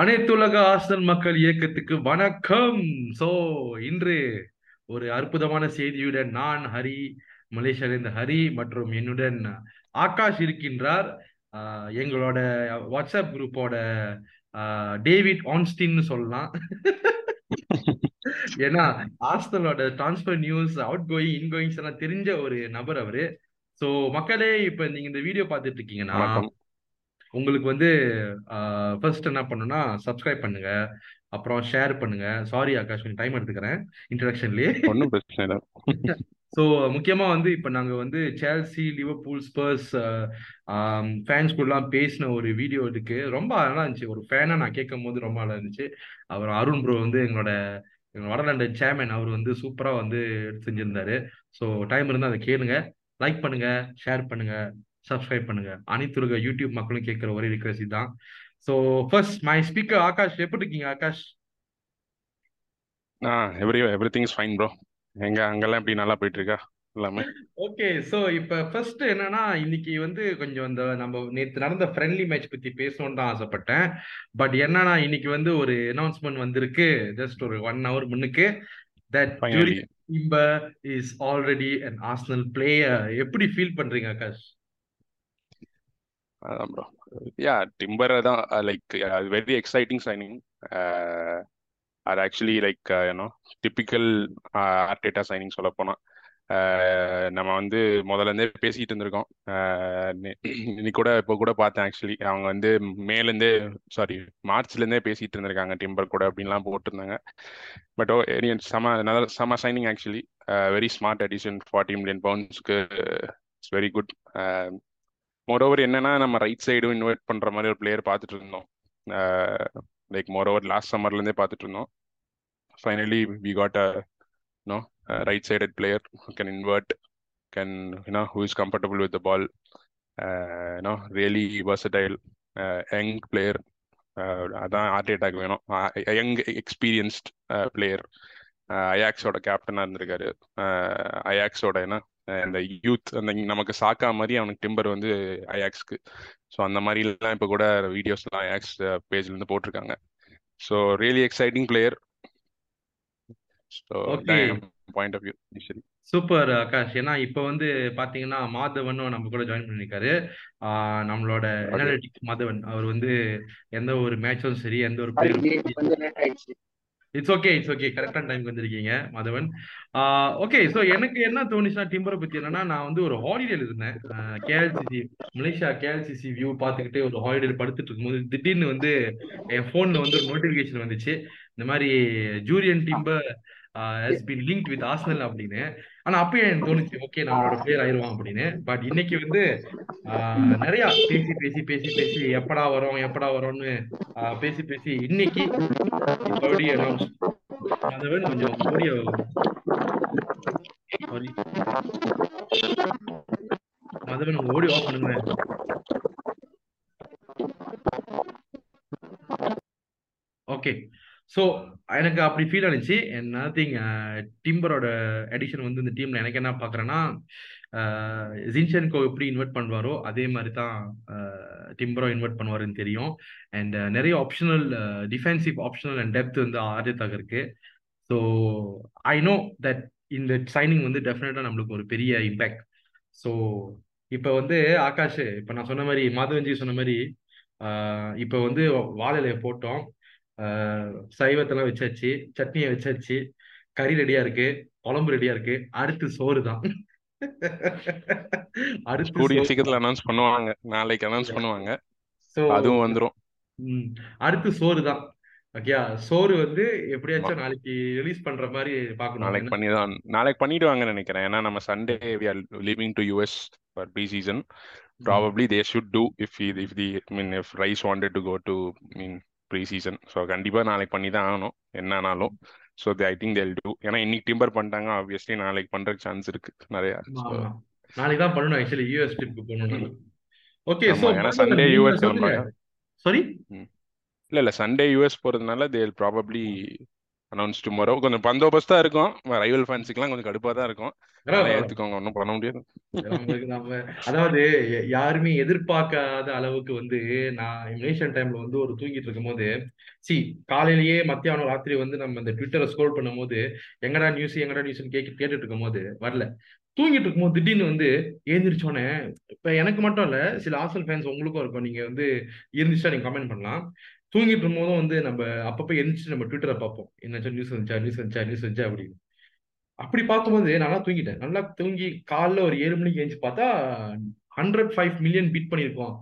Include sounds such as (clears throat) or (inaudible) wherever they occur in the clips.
அனைத்துலக ஆர்சனல் மக்கள் இயக்கத்துக்கு வணக்கம். சோ இன்று ஒரு அற்புதமான செய்தியுடன் நான் ஹரி மலேசியாவிலிருந்து ஹரி மற்றும் என்னுடன் ஆகாஷ் இருக்கின்றார். எங்களோட வாட்ஸ்அப் குரூப்போட டேவிட் ஆன்ஸ்டின்னு சொல்லலாம். (laughs) ஏன்னா ஆர்சனலோட transfer news outgoing incomings எல்லாம் தெரிஞ்ச ஒரு நபர் அவரு. சோ மக்களே இப்ப நீங்க இந்த வீடியோ பார்த்துட்டு இருக்கீங்கன்னா உங்களுக்கு வந்து ஃபர்ஸ்ட் என்ன பண்ணுன்னா சப்ஸ்கிரைப் பண்ணுங்க. அப்புறம் ஷேர் பண்ணுங்க. சாரி ஆகாஷ் கொஞ்சம் டைம் எடுத்துக்கிறேன். இன்ட்ரடக்ஷன்லயே ஒன்றும் பிரச்சனை இல்லை. ஸோ முக்கியமா வந்து இப்ப நாங்க வந்து சேல்சி லிவர்பூல் ஸ்பர்ஸ் ஃபேன்ஸ் கூடலாம் பேசின ஒரு வீடியோ இருக்கு. ரொம்ப நல்லா இருந்துச்சு. ஒரு ஃபேனா நான் கேட்கும் போது ரொம்ப நல்லா இருந்துச்சு. அவர் அருண் ப்ரோ வந்து எங்களோட வடலண்டன் சேர்மன் அவர் வந்து சூப்பரா வந்து செஞ்சிருந்தாரு. ஸோ டைம் இருந்தால் அதை கேளுங்க. லைக் பண்ணுங்க ஷேர் பண்ணுங்க. சப்ஸ்கிரைப் பண்ணுங்க. அனைத்து யூடியூப் மக்களும் கேட்கிற ஒரே ரிக்வஸ்ட் தான் so first my speaker Akash. எப்படி இருக்கீங்க Akash? Ah every everything is fine bro எங்க அங்கெல்லாம் எப்படி நல்லா போயிட்டு இருக்கா எல்லாமே. ஓகே ஸோ இப்போ ஃபர்ஸ்ட் என்னன்னா இன்னைக்கு வந்து கொஞ்சம் இந்த நம்ம நேற்று நடந்த ஃப்ரெண்ட்லி மேட்ச் பத்தி பேசணும்னு தான் ஆசைப்பட்டேன். பட் என்னன்னா இன்னைக்கு வந்து ஒரு அனௌன்ஸ்மெண்ட் வந்திருக்கு. ஜஸ்ட் ஒரு ஒன் ஹவர் முன்னுக்கு. That is already an Arsenal player எப்படி ஃபீல் பண்றீங்க ஆகாஷ்? அதான் ப்ரோ யா டிம்பர் தான் லைக் வெரி எக்ஸைட்டிங் சைனிங் அது ஆக்சுவலி லைக் ஏன்னோ டிப்பிக்கல் ஆர்டேட்டா சைனிங் சொல்ல போனா. Uh, நம்ம வந்து முதல்ல இருந்தே இருந்திருக்கோம். Uh, இன்னைக்கு கூட இப்போ கூட பார்த்தேன் ஆக்சுவலி அவங்க வந்து மேலேருந்தே சாரி மார்ச்லேருந்தே பேசிகிட்டு இருந்திருக்காங்க டிம்பர் கூட அப்படின்லாம் போட்டிருந்தாங்க. பட் ஓ oh, செம நல்ல செம signing actually very smart addition forty million பவுண்ட்ஸ்க்கு it's very good moreover என்னன்னா நம்ம ரைட் சைடும் இன்வைட் பண்ற மாதிரி ஒரு பிளேயர் பார்த்துட்டு இருந்தோம். லைக் மோரோவர் லாஸ்ட் சம்மர்லேருந்தே பார்த்துட்டு இருந்தோம். Finally we got a no right sided player can invert can you know who is comfortable with the ball you know really versatile young player அதான் ஹார்ட் அட்டாக் வேணும். Young experienced player அயாக்ஸோட கேப்டனாக இருந்திருக்காரு. அயாக்ஸோட என்ன இந்த யூத் அந்த நமக்கு சாக்கா மாதிரி அவனுக்கு டிம்பர் வந்து அயாக்ஸ்க்கு ஸோ அந்த மாதிரிலாம் இப்போ கூட வீடியோஸ்லாம் அயாக்ஸ் பேஜ்ல இருந்து போட்டிருக்காங்க. So really exciting player so point of view சரி சூப்பர் ஆகாஷ் ஏன்னா இப்போ வந்து பாத்தீங்கன்னா மாதவனும் நம்ம கூட ஜாயின் பண்ணிருக்காரு. நம்மளோட மாதவன். அவர் வந்து எந்த ஒரு மேட்சும் சரி எந்த ஒரு இட்ஸ் ஓகே இட்ஸ் ஓகே கரெக்டான டைம்க்கு வந்திருக்கீங்க மாதவன். ஓகே ஸோ எனக்கு என்ன தோணுச்சுன்னா டிம்பரை பத்தி என்னன்னா நான் வந்து ஒரு ஹாலிடேல இருந்தேன். கேஎல்சிசி மலேசியா கேஎல்சிசி வியூ பார்த்துக்கிட்டே ஒரு ஹாலிடேல படுத்துட்டு இருக்கும்போது திடீர்னு வந்து என் ஃபோன்ல வந்து ஒரு நோட்டிபிகேஷன் வந்துச்சு. இந்த மாதிரி Jurrien Timber has been link with Arsenal அப்படின்னு. ஆனா அப்பயும் எனக்கு தோணுச்சு ஓகே நம்மளோட பிளேயர் ஆயிடுவான் அப்படின்னு. பட் இன்னைக்கு வந்து நிறைய பேசி பேசி பேசி பேசி எப்படா வரும் எப்படா வரும்னு பேசி பேசி இன்னைக்கு கொஞ்சம் மதவன் உங்க ஆடியோ ஆஃப் பண்ணுங்க. ஓகே ஸோ எனக்கு அப்படி ஃபீல் ஆனிச்சு நத்திங் டிம்பரோட எடிஷன் வந்து இந்த டீம்ல எனக்கு என்ன பார்க்குறேன்னா ஜின்ஷன்கோ uh, எப்படி இன்வெர்ட் பண்ணுவாரோ அதே மாதிரி தான் uh, டிம்பரோ இன்வெர்ட் பண்ணுவாருன்னு தெரியும். அண்ட் uh, நிறைய optional defensive optional and depth வந்து ஆதித்தாக இருக்கு. ஸோ ஐ நோ தட் இந்த சைனிங் வந்து டெஃபினட்டா நம்மளுக்கு ஒரு பெரிய இம்பேக்ட் ஸோ இப்போ வந்து ஆகாஷ் இப்போ நான் சொன்ன மாதிரி மாதவன்ஜி சொன்ன மாதிரி இப்போ வந்து வாழையில போட்டோம். சைவத்தெல்லாம் வச்சாச்சு சட்னியை வச்சாச்சு கறி ரெடியா இருக்கு குழம்பு ரெடியா இருக்கு அடுத்து சோறு தான். கூடிய சீக்கிரத்துல அனௌன்ஸ் பண்ணுவாங்க. நாளைக்கு அனௌன்ஸ் பண்ணுவாங்க. அதுவும் வந்துரும். அடுத்து சோறு தான். ஓகே சோறு வந்து எப்படியாச்சும் நாளைக்கு ரிலீஸ் பண்ற மாதிரி பாக்கணும் நாளைக்கு பண்ணி தான் நாளைக்கு பண்ணிடுவாங்கன்னு நினைக்கிறேன். ஏன்னா நம்ம Sunday we are leaving to US for preseason probably they should do if if the mean if Rice wanted to go to mean preseason so கண்டிப்பாக நாளைக்கு பண்ணி தான் ஆகணும். என்னன்னாலும் so I think they'll do ஏன்னா இன்னைக்கு டிம்பர் பண்ணிட்டாங்க. Obviously நாளைக்கு பண்றதுக்கு சான்ஸ் இருக்கு. நிறைய. நாளைக்கு தான் பண்ணணும். ஆக்சுவலி யூஎஸ் ட்ரிப்க்கு போகணும் ஓகே சோ ஏன்னா சண்டே யூஎஸ் சாரி இல்ல இல்ல. சண்டே யூஎஸ் போறதுனால தே ப்ராபப்ளி அனௌன்ஸ் டுமாரோ கொஞ்சம் பந்தோபஸ்தா இருக்கும். ரைவல் ஃபேன்ஸுக்குலாம் கொஞ்சம் கடுப்பா தான் இருக்கும். ஏத்துக்கோங்க. ஒன்றும் பண்ண முடியாது. அதாவது யாருமே எதிர்பார்க்காத அளவுக்கு வந்து நான் இமினேஷன் டைம்ல வந்து ஒரு தூங்கிட்டு இருக்கும்போது சி காலையிலேயே மத்தியானம் ராத்திரி வந்து நம்ம இந்த ட்விட்டரை ஸ்க்ரோல் பண்ணும்போது எங்கடா நியூஸ் எங்கடா நியூஸ் கேட்டு கேட்டுட்டு இருக்கும்போது வரல. தூங்கிட்டு இருக்கும்போது திடீர்னு வந்து எழுந்திரிச்சோன்னே இப்ப எனக்கு மட்டும் இல்ல சில ஆசல் ஃபேன்ஸ் உங்களுக்கும் இருக்கும். நீங்க வந்து இருந்துச்சா நீங்க கமெண்ட் பண்ணலாம். தூங்கிட்டு இருக்கும்போதும் வந்து நம்ம அப்பப்போ எழுந்திரிச்சு நம்ம ட்விட்டரை பார்ப்போம். என்னாச்சும் நியூஸ் வந்துச்சா நியூஸ் வந்துச்சா நியூஸ் வந்துச்சா அப்படின்னு. அப்படி பார்க்கும்போது நல்லா தூங்கிட்டேன். நல்லா தூங்கி காலைல ஒரு ஏழு மணிக்கு எழுந்து பார்த்தா ஹண்ட்ரட் ஃபைவ் மில்லியன் பீட் பண்ணியிருக்கோம்.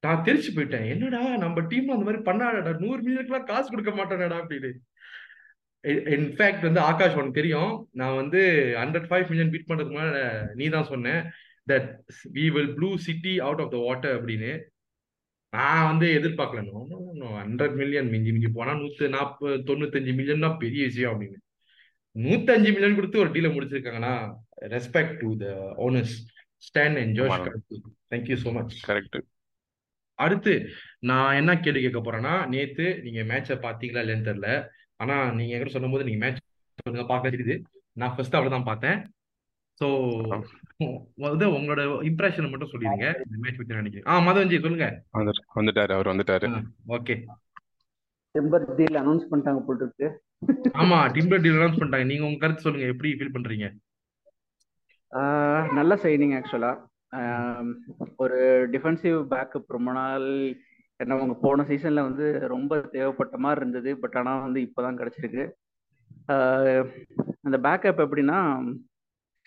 நான் தெரிச்சு போயிட்டேன். என்னடா நம்ம டீம்ல அந்த மாதிரி பண்ணாடா நூறு மில்லியனுக்குலாம் காசு கொடுக்க மாட்டானடா அப்படின்னு. இன்ஃபேக்ட் வந்து ஆகாஷ் உனக்கு தெரியும். நான் வந்து ஹண்ட்ரட் ஃபைவ் மில்லியன் பீட் பண்றதுக்கு முன்னாடி நீ தான் சொன்னேன் that we will blow City out of the water அப்படின்னு. நான் வந்து எதிர்பார்க்கல. ஹண்ட்ரட் மில்லியன் மிஞ்சி மிஞ்சி போனா நூத்து நாற்பது தொண்ணூத்தஞ்சு மில்லியன் தான் பெரிய விஷயம் அப்படின்னு. நூத்தஞ்சு மில்லியன் கொடுத்து ஒரு டீலை முடிச்சிருக்காங்கன்னா respect to the owners stand and Josh thank you so much correct அடுத்து நான் என்ன கேள்வி கேட்க போறேன்னா நேத்து நீங்க மேட்சை பாத்தீங்களா இல்லைன்னு தெரியல. ஆனா நீங்க என்கிட்ட சொல்லும்போது நீங்க மேட்ச் பார்க்க தெரியுது. நான் ஃபர்ஸ்ட் அவ்வளவுதான் பார்த்தேன். ஸோ வந்து உங்களோட இம்ப்ரெஷன் மட்டும் சொல்லிடுங்க. இந்த மேட்ச் பத்தி நினைக்கிறேன். ஆ மதவஞ்சி சொல்லுங்க. வந்துட்டு வந்துட்டாரு அவர் வந்துட்டாரு. ஓகே டிம்பர் டீல் அனௌன்ஸ் பண்ணிட்டாங்க போல் இருக்கு. ஆமா டிம்பர் டீல் அனௌன்ஸ் பண்ணிட்டாங்க. நீங்க உங்க கருத்து சொல்லுங்க. எப்படி ஃபீல் பண்றீங்க? நல்ல சைனிங் ஆக்சுவலா ஒரு டிஃபென்சிவ் பேக்கப் ரொம்ப நாள் ஏன்னா அவங்க போன சீசன்ல வந்து ரொம்ப தேவைப்பட்ட மாதிரி இருந்தது. பட் ஆனால் வந்து இப்போதான் கிடைச்சிருக்கு. அந்த பேக்கப் எப்படின்னா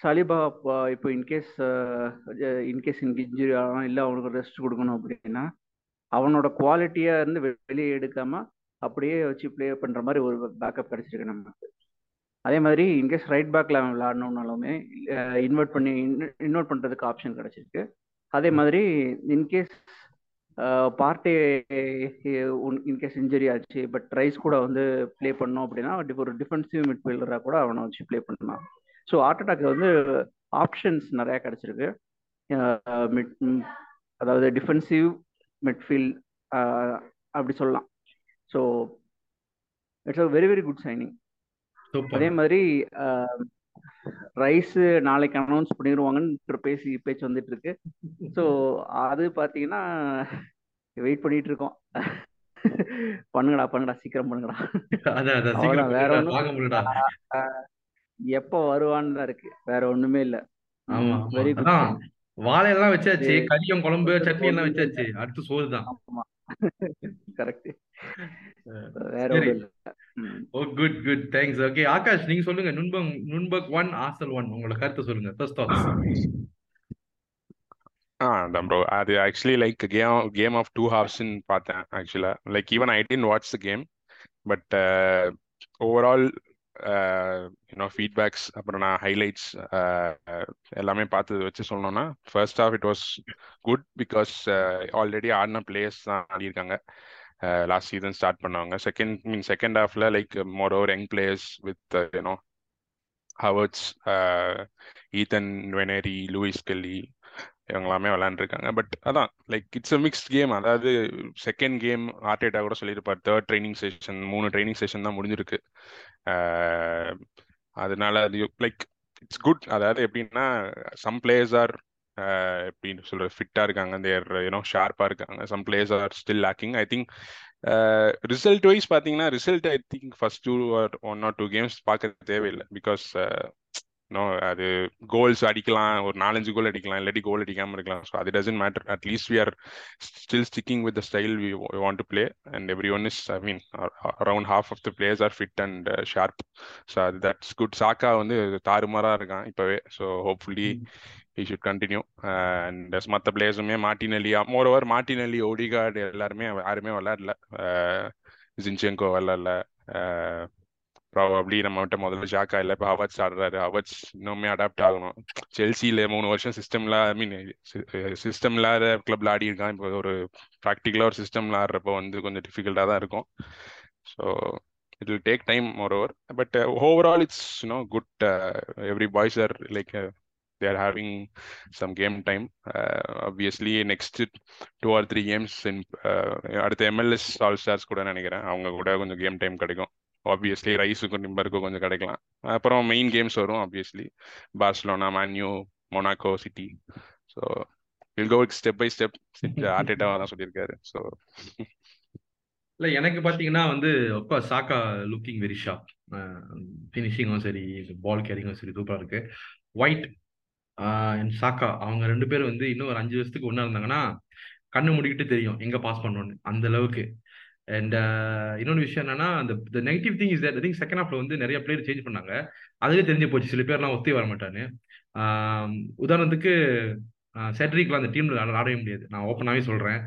சலிபா இப்போ இன்கேஸ் இன்கேஸ் இன்ஜுரி ஆகலாம் இல்லை அவனுக்கு ரெஸ்ட் கொடுக்கணும் அப்படின்னா அவனோட குவாலிட்டியாக இருந்து வெளியே எடுக்காம அப்படியே வச்சு ப்ளே பண்ணுற மாதிரி ஒரு பேக்கப் கிடைச்சிருக்கு நமக்கு. அதே மாதிரி இன்கேஸ் ரைட் பேக்கில் அவன் விளாடணுன்னாலுமே இன்வெர்ட் பண்ணி இன்வெர்ட் பண்ணுறதுக்கு ஆப்ஷன் கிடைச்சிருக்கு. அதே மாதிரி in case Partey in case injury ஆச்சு பட் ரைஸ் கூட வந்து ப்ளே பண்ணோம் அப்படின்னா ஒரு டிஃபென்சிவ் மிட்ஃபீல்டராக கூட அவனை வச்சு ப்ளே பண்ணலாம். ஸோ ஆர்ட் வந்து ஆப்ஷன்ஸ் நிறையா கிடைச்சிருக்கு. அஹ் mid- ம், அதாவது டிஃபென்சிவ் மிட்ஃபீல்ட் அப்படி சொல்லலாம். So it's a very very good signing அதே மாதிரி ரைஸ் நாளைக்கு அனௌன்ஸ் பண்ணிடுவாங்கன்னு பேசி பேச்சு வந்துட்டு இருக்கு ஸோ அது பார்த்தீங்கன்னா வெயிட் பண்ணிட்டு இருக்கோம் பண்ணுங்கடா பண்ணுங்கடா. சீக்கிரம் பண்ணுங்கடா வேற ஒன்றும் முடியலடா. எப்போ வருவான்னு தான் இருக்கு. வேற ஒண்ணுமே இல்ல. வெரி குட் வாழையெல்லாம் வச்சாச்சு கறியும் குழம்பு சட்னி எல்லாம் ஒண்ணுமே வச்சாச்சு. அடுத்து சோறு தான் கரெக்ட் வேற ஒண்ணும் இல்ல. ஓ good good thanks okay Akash நீங்க சொல்லுங்க. நுண்பங் நுண்பக் ஒன் ஆசல் ஒன். உங்களோட கருத்து சொல்லுங்க. ஃபர்ஸ்ட் தாட்ஸ் ஆ அதான் ப்ரோ அது actually like game game of two ஹார்ஸ்ன்னு பார்த்தேன் ஆக்சுவலா like even I didn't watch the game but overall you know feedbacks அப்புறம் நான் ஹைலைட்ஸ் எல்லாமே பார்த்து வச்சு சொல்லணும்னா first of it was good because already ஆடின பிளேயர்ஸ் தான் ஆடியிருக்காங்க. லாஸ்ட் சீசன் ஸ்டார்ட் பண்ணுவாங்க. செகண்ட் மீன் செகண்ட் ஹாஃப்ல like moreover young players with you know Havertz Ethan Nwaneri Lewis Kelly இவங்க எல்லாமே விளையாண்டுருக்காங்க. பட் அதான் like it's a mixed game அதாவது செகண்ட் கேம் ஆர்டேட்டா கூட சொல்லியிருப்பார். தேர்ட் ட்ரைனிங் செஷன் மூணு ட்ரைனிங் செஷன் தான் முடிஞ்சிருக்கு. அதனால அது லைக் இட்ஸ் குட் அதாவது எப்படின்னா சம் பிளேயர்ஸ் ஆர் எப்படின்னு சொல்ற ஃபிட்டா இருக்காங்க அந்த யூனோ ஷார்ப்பா இருக்காங்க. Some players are still lacking I think result wise பார்த்தீங்கன்னா result I think first two or one or two games பார்க்க தேவையில்லை. பிகாஸ் நோ அது கோல்ஸ் அடிக்கலாம் ஒரு நாலஞ்சு கோல் அடிக்கலாம் இல்லாட்டி கோல் அடிக்காம இருக்கலாம். ஸோ அது doesn't matter at least we are still sticking with the style we want to play and every one is I mean around half of the players are fit and sharp so அது that's good சாக்கா வந்து தாறுமாறாக இருக்கான் இப்போவே. So hopefully he should continue and மற்ற பிளேயர்ஸுமே Martinelli more over Martinelli Odegaard எல்லாருமே யாருமே விளாடல ஜின்செங்கோ விளாடல probably நம்மகிட்ட முதல்ல ஷாக்கா இல்லை. இப்போ ஹவர்ட்ஸ் ஆடுறாரு. ஹவர்ட்ஸ் இன்னுமே அடாப்ட் ஆகணும். செல்சியில் மூணு வருஷம் சிஸ்டம்ல ஐ மீன் சிஸ்டம் இல்லாத கிளப்ல ஆடி இருக்கான். இப்போ ஒரு ப்ராக்டிக்கலாக ஒரு சிஸ்டம்ல ஆடுறப்போ வந்து கொஞ்சம் டிஃபிகல்ட்டாக தான் இருக்கும். So it will take time moreover but overall it's you know good every boys are like they are having some game time. Uh, obviously, next two or three அடுத்த எம்எல்எஸ் ஆல் ஸ்டார்ஸ் கூட நினைக்கிறேன். அவங்க கூட கொஞ்சம் game time கிடைக்கும். Obviously ரைஸுக்கும் டிம்பருக்கும் கொஞ்சம் கிடைக்கலாம். அப்புறம் மெயின் கேம்ஸ் வரும் obviously Barcelona Man U Monaco City so will go step by step ஆர்டேட்டாவாக தான் சொல்லியிருக்காரு. ஸோ இல்ல எனக்கு பாத்தீங்கன்னா வந்து அப்பா சாக்கா லுக்கிங் வெரி ஷார்ப் ஃபினிஷிங்கும் சரி பால் கேரிங்கும் சரி சூப்பரா இருக்கு. ஒயிட் அண்ட் சாக்கா அவங்க ரெண்டு பேரும் வந்து இன்னும் ஒரு அஞ்சு வருஷத்துக்கு ஒன்றா இருந்தாங்கன்னா கண்ணு மூடிக்கிட்டு தெரியும் எங்க பாஸ் பண்ணணும்னு அந்த அளவுக்கு. அண்ட் இன்னொன்று விஷயம் என்னன்னா அந்த negative thing is thing second ஹாஃப்ல வந்து நிறைய பிளேயர் சேஞ்ச் பண்ணாங்க. அதுவே தெரிஞ்சு போச்சு சில பேர்லாம் ஒத்தி வர மாட்டான்னு. உதாரணத்துக்கு செட்ரிக்லாம் அந்த டீம்ல ஆடவே முடியாது. நான் ஓப்பனாகவே சொல்றேன்.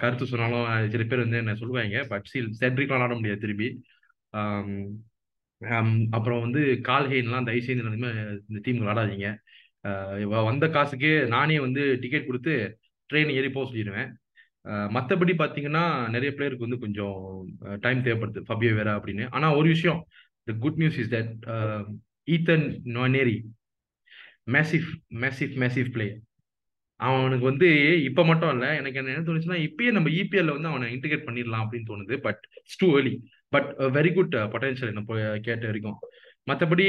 கருத்து சொன்னாலும் சில பேர் வந்து என்ன சொல்லுவாங்க பட் சீல் செட்ரிக்லாம் ஆட முடியாது திருப்பி அப்புறம் வந்து கால் ஹெயின்லாம் தயவு செய்து இந்த டீம் விளாடாதீங்க. வந்த காசுக்கே நானே வந்து டிக்கெட் கொடுத்து ட்ரெயின் ஏறி போக சொல்லிடுவேன். மற்றபடி பார்த்தீங்கன்னா நிறைய பிளேயருக்கு வந்து கொஞ்சம் டைம் தேவைப்படுது. ஃபபியோ வேற அப்படின்னு. ஆனால் ஒரு விஷயம் the good news is that Ethan Nwaneri massive massive massive player அவனுக்கு வந்து இப்போ மட்டும் இல்லை எனக்கு என்ன என்ன தோணுச்சுன்னா இப்பயே நம்ம இபிஎல்ல வந்து அவனை இன்டிகேட் பண்ணிடலாம் அப்படின்னு தோணுது but it's too early but very good potential என்ன கேட்ட வரைக்கும். மற்றபடி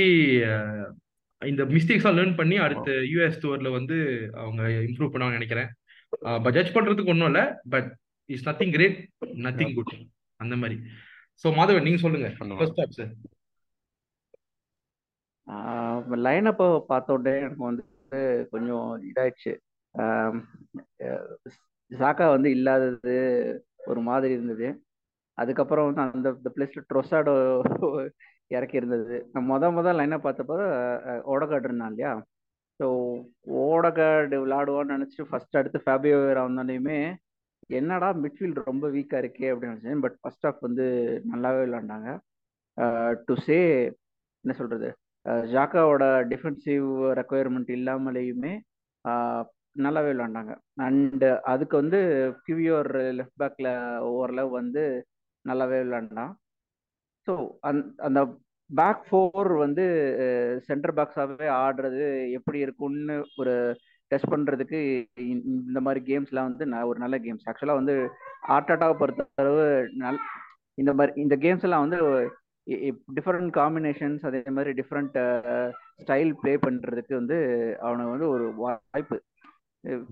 இந்த மிஸ்டேக்ஸா லேர்ன் பண்ணி அடுத்த யூஎஸ் டூர்ல வந்து அவங்க இம்ப்ரூவ் பண்ணுவாங்க நினைக்கிறேன். பட் ஜட்ஜ் பண்றதுக்கு ஒன்றும் இல்லை but it's nothing great nothing good அந்த மாதிரி. ஸோ மாதவன் நீங்க சொல்லுங்க. ஃபர்ஸ்ட் ஆப் சார் லைனப்பை பார்த்த உடனே எனக்கு வந்து கொஞ்சம் இதாயிடுச்சு. சாக்கா வந்து இல்லாதது ஒரு மாதிரி இருந்தது. அதுக்கப்புறம் வந்து அந்த பிளேஸ்ல ட்ரொசாடோ இறக்கி இருந்தது நான் முத முத லைனை பார்த்தப்போ ஓடகார்டு இருந்தான் இல்லையா ஸோ ஓடகார்டு விளாடுவான்னு நினச்சிட்டு ஃபர்ஸ்ட் அடுத்து ஃபேபியோ வேற வந்தோடனையுமே என்னடா மிட்ஃபீல்ட் ரொம்ப வீக்காக இருக்கே? அப்படின்னு நினச்சேன். பட் ஃபர்ஸ்ட் ஆஃப் வந்து நல்லாவே விளாண்டாங்க டு சே என்ன சொல்கிறது ஜாக்காவோட டிஃபென்சிவ் ரெக்குயர்மெண்ட் இல்லாமலேயுமே நல்லாவே விளாண்டாங்க அண்டு அதுக்கு வந்து கிவியோர் லெஃப்ட் பேக்கில் ஓரளவு வந்து நல்லாவே விளாண்டான் ஸோ அந் அந்த பேக் ஃபோர் வந்து சென்டர் பேக்ஸாகவே ஆடுறது எப்படி இருக்கும்னு ஒரு டெஸ்ட் பண்ணுறதுக்கு இந்த மாதிரி கேம்ஸ்லாம் வந்து ந- ஒரு நல்ல கேம்ஸ் ஆக்சுவலாக வந்து ஆர்டாட்டாவை பொறுத்தளவு நல் இந்த மாதிரி இந்த கேம்ஸ் எல்லாம் வந்து டிஃப்ரெண்ட் காம்பினேஷன்ஸ் அதே மாதிரி டிஃப்ரெண்ட் ஸ்டைல் ப்ளே பண்ணுறதுக்கு வந்து அவனுக்கு வந்து ஒரு வாய்ப்பு.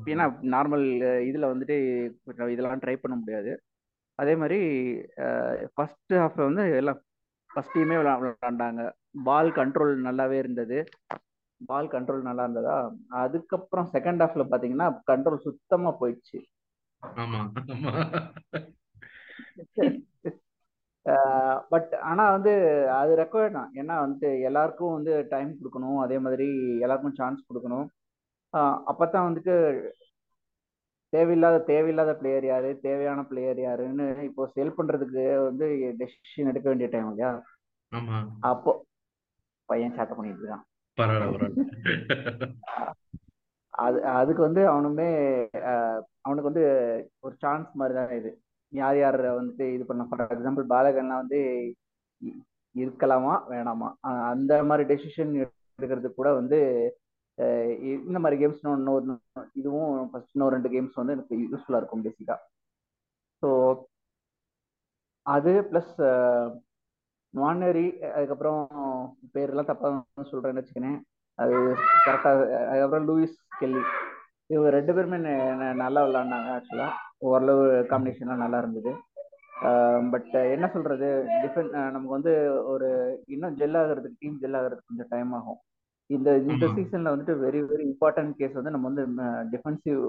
ஏன்னா நார்மல் இதில் வந்துட்டு இதெல்லாம் ட்ரை பண்ண முடியாது. அதே மாதிரி ஃபர்ஸ்ட் ஹாஃப்ல வந்து எல்லாம் ஃபர்ஸ்ட் டீமே விளாண்டாங்க. பால் கண்ட்ரோல் நல்லாவே இருந்தது. பால் கண்ட்ரோல் நல்லா இருந்ததா? அதுக்கப்புறம் செகண்ட் ஹாஃப்ல பாத்தீங்கன்னா கண்ட்ரோல் சுத்தமா போயிடுச்சு. பட் ஆனா வந்து அது ரெக்வயர்ட் தான். ஏன்னா வந்து எல்லாருக்கும் வந்து டைம் கொடுக்கணும். அதே மாதிரி எல்லாருக்கும் சான்ஸ் கொடுக்கணும். அப்பதான் வந்துட்டு தேவையில்லாத தேவையில்லாத பிளேயர் யாரு தேவையான பிளேயர் யாருன்னு இப்போ செல் பண்றதுக்கு வந்து டெசிஷன் எடுக்க வேண்டிய டைம் இல்லையா? அப்போ பையன் சேட்டை பண்ணிட்டு இருக்கான். அது அதுக்கு வந்து அவனுமே அவனுக்கு வந்து ஒரு சான்ஸ் மாதிரி தான் இது. யார் யார் வந்துட்டு இது பண்ண ஃபார் எக்ஸாம்பிள் பாலகன்லாம் வந்து இருக்கலாமா? வேணாமா? அந்த மாதிரி டெசிஷன் எடுக்கிறதுக்கு கூட வந்து இந்த மாதிரி கேம்ஸ் இன்னொரு இதுவும் ஃபர்ஸ்ட் இன்னொரு ரெண்டு கேம்ஸ் வந்து எனக்கு யூஸ்ஃபுல்லாக இருக்கும் பேசிக்காக ஸோ அது ப்ளஸ் வானரி அதுக்கப்புறம் பேர்லாம் தப்பாக சொல்கிறேன்னு வச்சுக்கினேன் அது கரெக்டாக அதுக்கப்புறம் லூயிஸ் கெல்லி. இவங்க ரெண்டு பேருமே நல்லா விளாண்டாங்க ஆக்சுவலாக ஓரளவு காம்பினேஷன்லாம் நல்லா இருந்தது. பட் என்ன சொல்றது டிஃபெண்ட் நமக்கு வந்து ஒரு இன்னும் ஜெல் ஆகிறதுக்கு டீம் ஜெல் ஆகிறதுக்கு கொஞ்சம் டைம் ஆகும். இந்த இந்த சீசன்ல வந்துட்டு வெரி வெரி இம்பார்ட்டன்ட் கேஸ் வந்து நம்ம வந்து டிஃபென்சிவ்